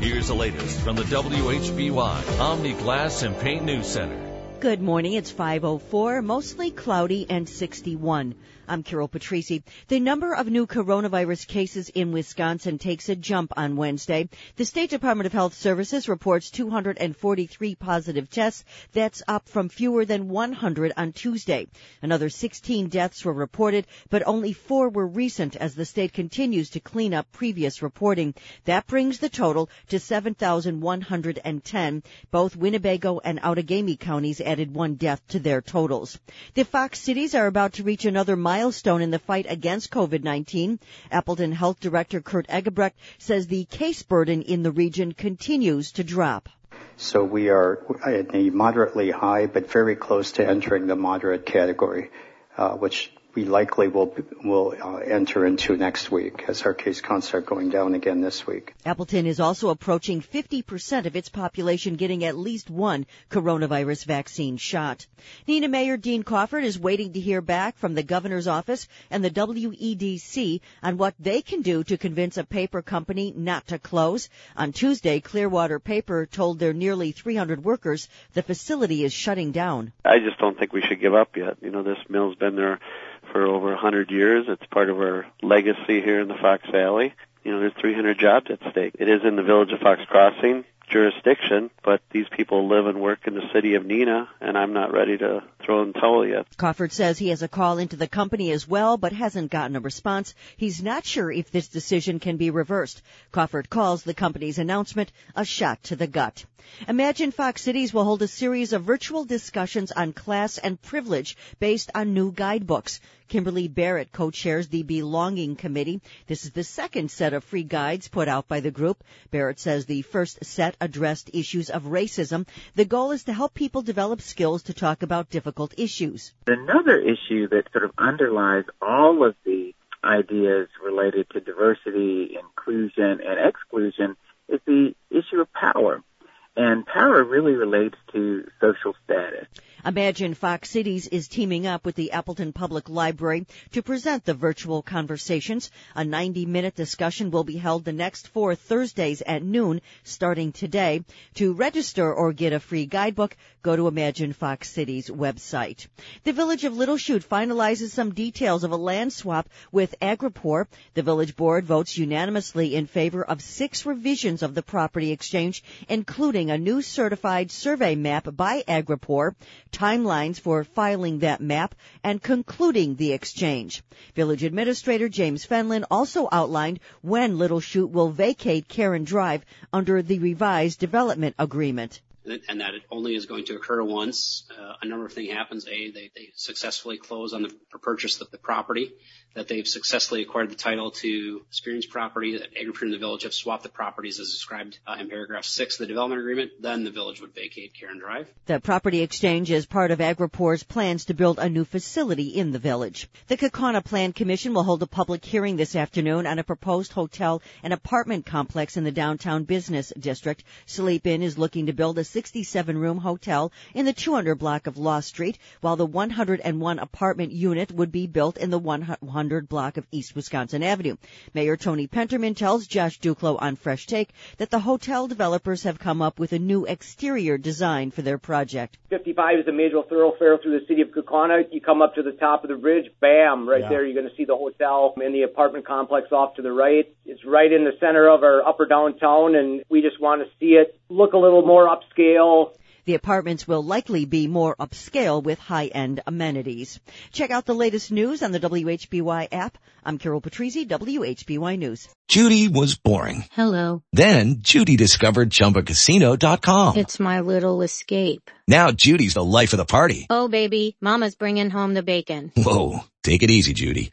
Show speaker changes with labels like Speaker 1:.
Speaker 1: Here's the latest from the WHBY Omni Glass and Paint News Center.
Speaker 2: Good morning. It's 504, mostly cloudy and 61. I'm Carol Patrici. The number of new coronavirus cases in Wisconsin takes a jump on Wednesday. The State Department of Health Services reports 243 positive tests. That's up from fewer than 100 on Tuesday. Another 16 deaths were reported, but only four were recent as the state continues to clean up previous reporting. That brings the total to 7,110. Both Winnebago and Outagamie counties added one death to their totals. The Fox cities are about to reach another milestone in the fight against COVID-19. Appleton Health Director Kurt Eggebrecht says the case burden in the region continues to drop.
Speaker 3: So we are at a moderately high, but very close to entering the moderate category, uh, which we likely will will uh, enter into next week as our case counts are going down again this week.
Speaker 2: Appleton is also approaching 50% of its population getting at least one coronavirus vaccine shot. Neenah Mayor Dean Kaufert is waiting to hear back from the governor's office and the WEDC on what they can do to convince a paper company not to close. On Tuesday, Clearwater Paper told their nearly 300 workers the facility is shutting down.
Speaker 4: I just don't think we should give up yet. You know, this mill's been there for over 100 years. It's part of our legacy here in the Fox Valley. You know, there's 300 jobs at stake. It is in the village of Fox Crossing jurisdiction, but these people live and work in the city of Neenah, and I'm not ready to throw in towel yet.
Speaker 2: Kaufert says he has a call into the company as well, but hasn't gotten a response. He's not sure if this decision can be reversed. Kaufert calls the company's announcement a shot to the gut. Imagine Fox Cities will hold a series of virtual discussions on class and privilege based on new guidebooks. Kimberly Barrett co-chairs the Belonging Committee. This is the second set of free guides put out by the group. Barrett says the first set addressed issues of racism. The goal is to help people develop skills to talk about difficult issues.
Speaker 5: Another issue that sort of underlies all of the ideas related to diversity, inclusion, and exclusion is the issue of power. And power really relates to social status.
Speaker 2: Imagine Fox Cities is teaming up with the Appleton Public Library to present the virtual conversations. A 90 minute discussion will be held the next four Thursdays at noon starting today. To register or get a free guidebook, go to Imagine Fox Cities website. The village of Little Chute finalizes some details of a land swap with Agropur. The village board votes unanimously in favor of six revisions of the property exchange, including a new certified survey map by Agropur timelines for filing that map, and concluding the exchange. Village Administrator James Fenlon also outlined when Little Chute will vacate Karen Drive under the revised development agreement
Speaker 6: and that it only is going to occur once. Uh, a number of things happens. A, they, successfully close on the purchase of the property that they've successfully acquired the title to Spearings property, that Agropur and the village have swapped the properties as described uh, in paragraph six of the development agreement, then the village would vacate Karen Drive.
Speaker 2: The property exchange is part of Agropur's plans to build a new facility in the village. The Kaukauna Plan Commission will hold a public hearing this afternoon on a proposed hotel and apartment complex in the downtown business district. Sleep Inn is looking to build a 67 room hotel in the 200 block of Law Street, while the 101 apartment unit would be built in the 100 100 block of East Wisconsin Avenue. Mayor Tony Penterman tells Josh Dukelow on Fresh Take that the hotel developers have come up with a new exterior design for their project.
Speaker 7: 55 is a major thoroughfare through the city of Kaukauna. You come up to the top of the bridge, bam, right yeah. there you're going to see the hotel and the apartment complex off to the right. It's right in the center of our upper downtown and we just want to see it look a little more upscale
Speaker 2: the apartments will likely be more upscale with high-end amenities. Check out the latest news on the WHBY app. I'm Carol Patrizi, WHBY News.
Speaker 8: Judy was boring.
Speaker 9: Hello.
Speaker 8: Then Judy discovered ChumbaCasino.com.
Speaker 9: It's my little escape.
Speaker 8: Now Judy's the life of the party.
Speaker 9: Oh baby, mama's bringing home the bacon.
Speaker 8: Whoa, take it easy Judy.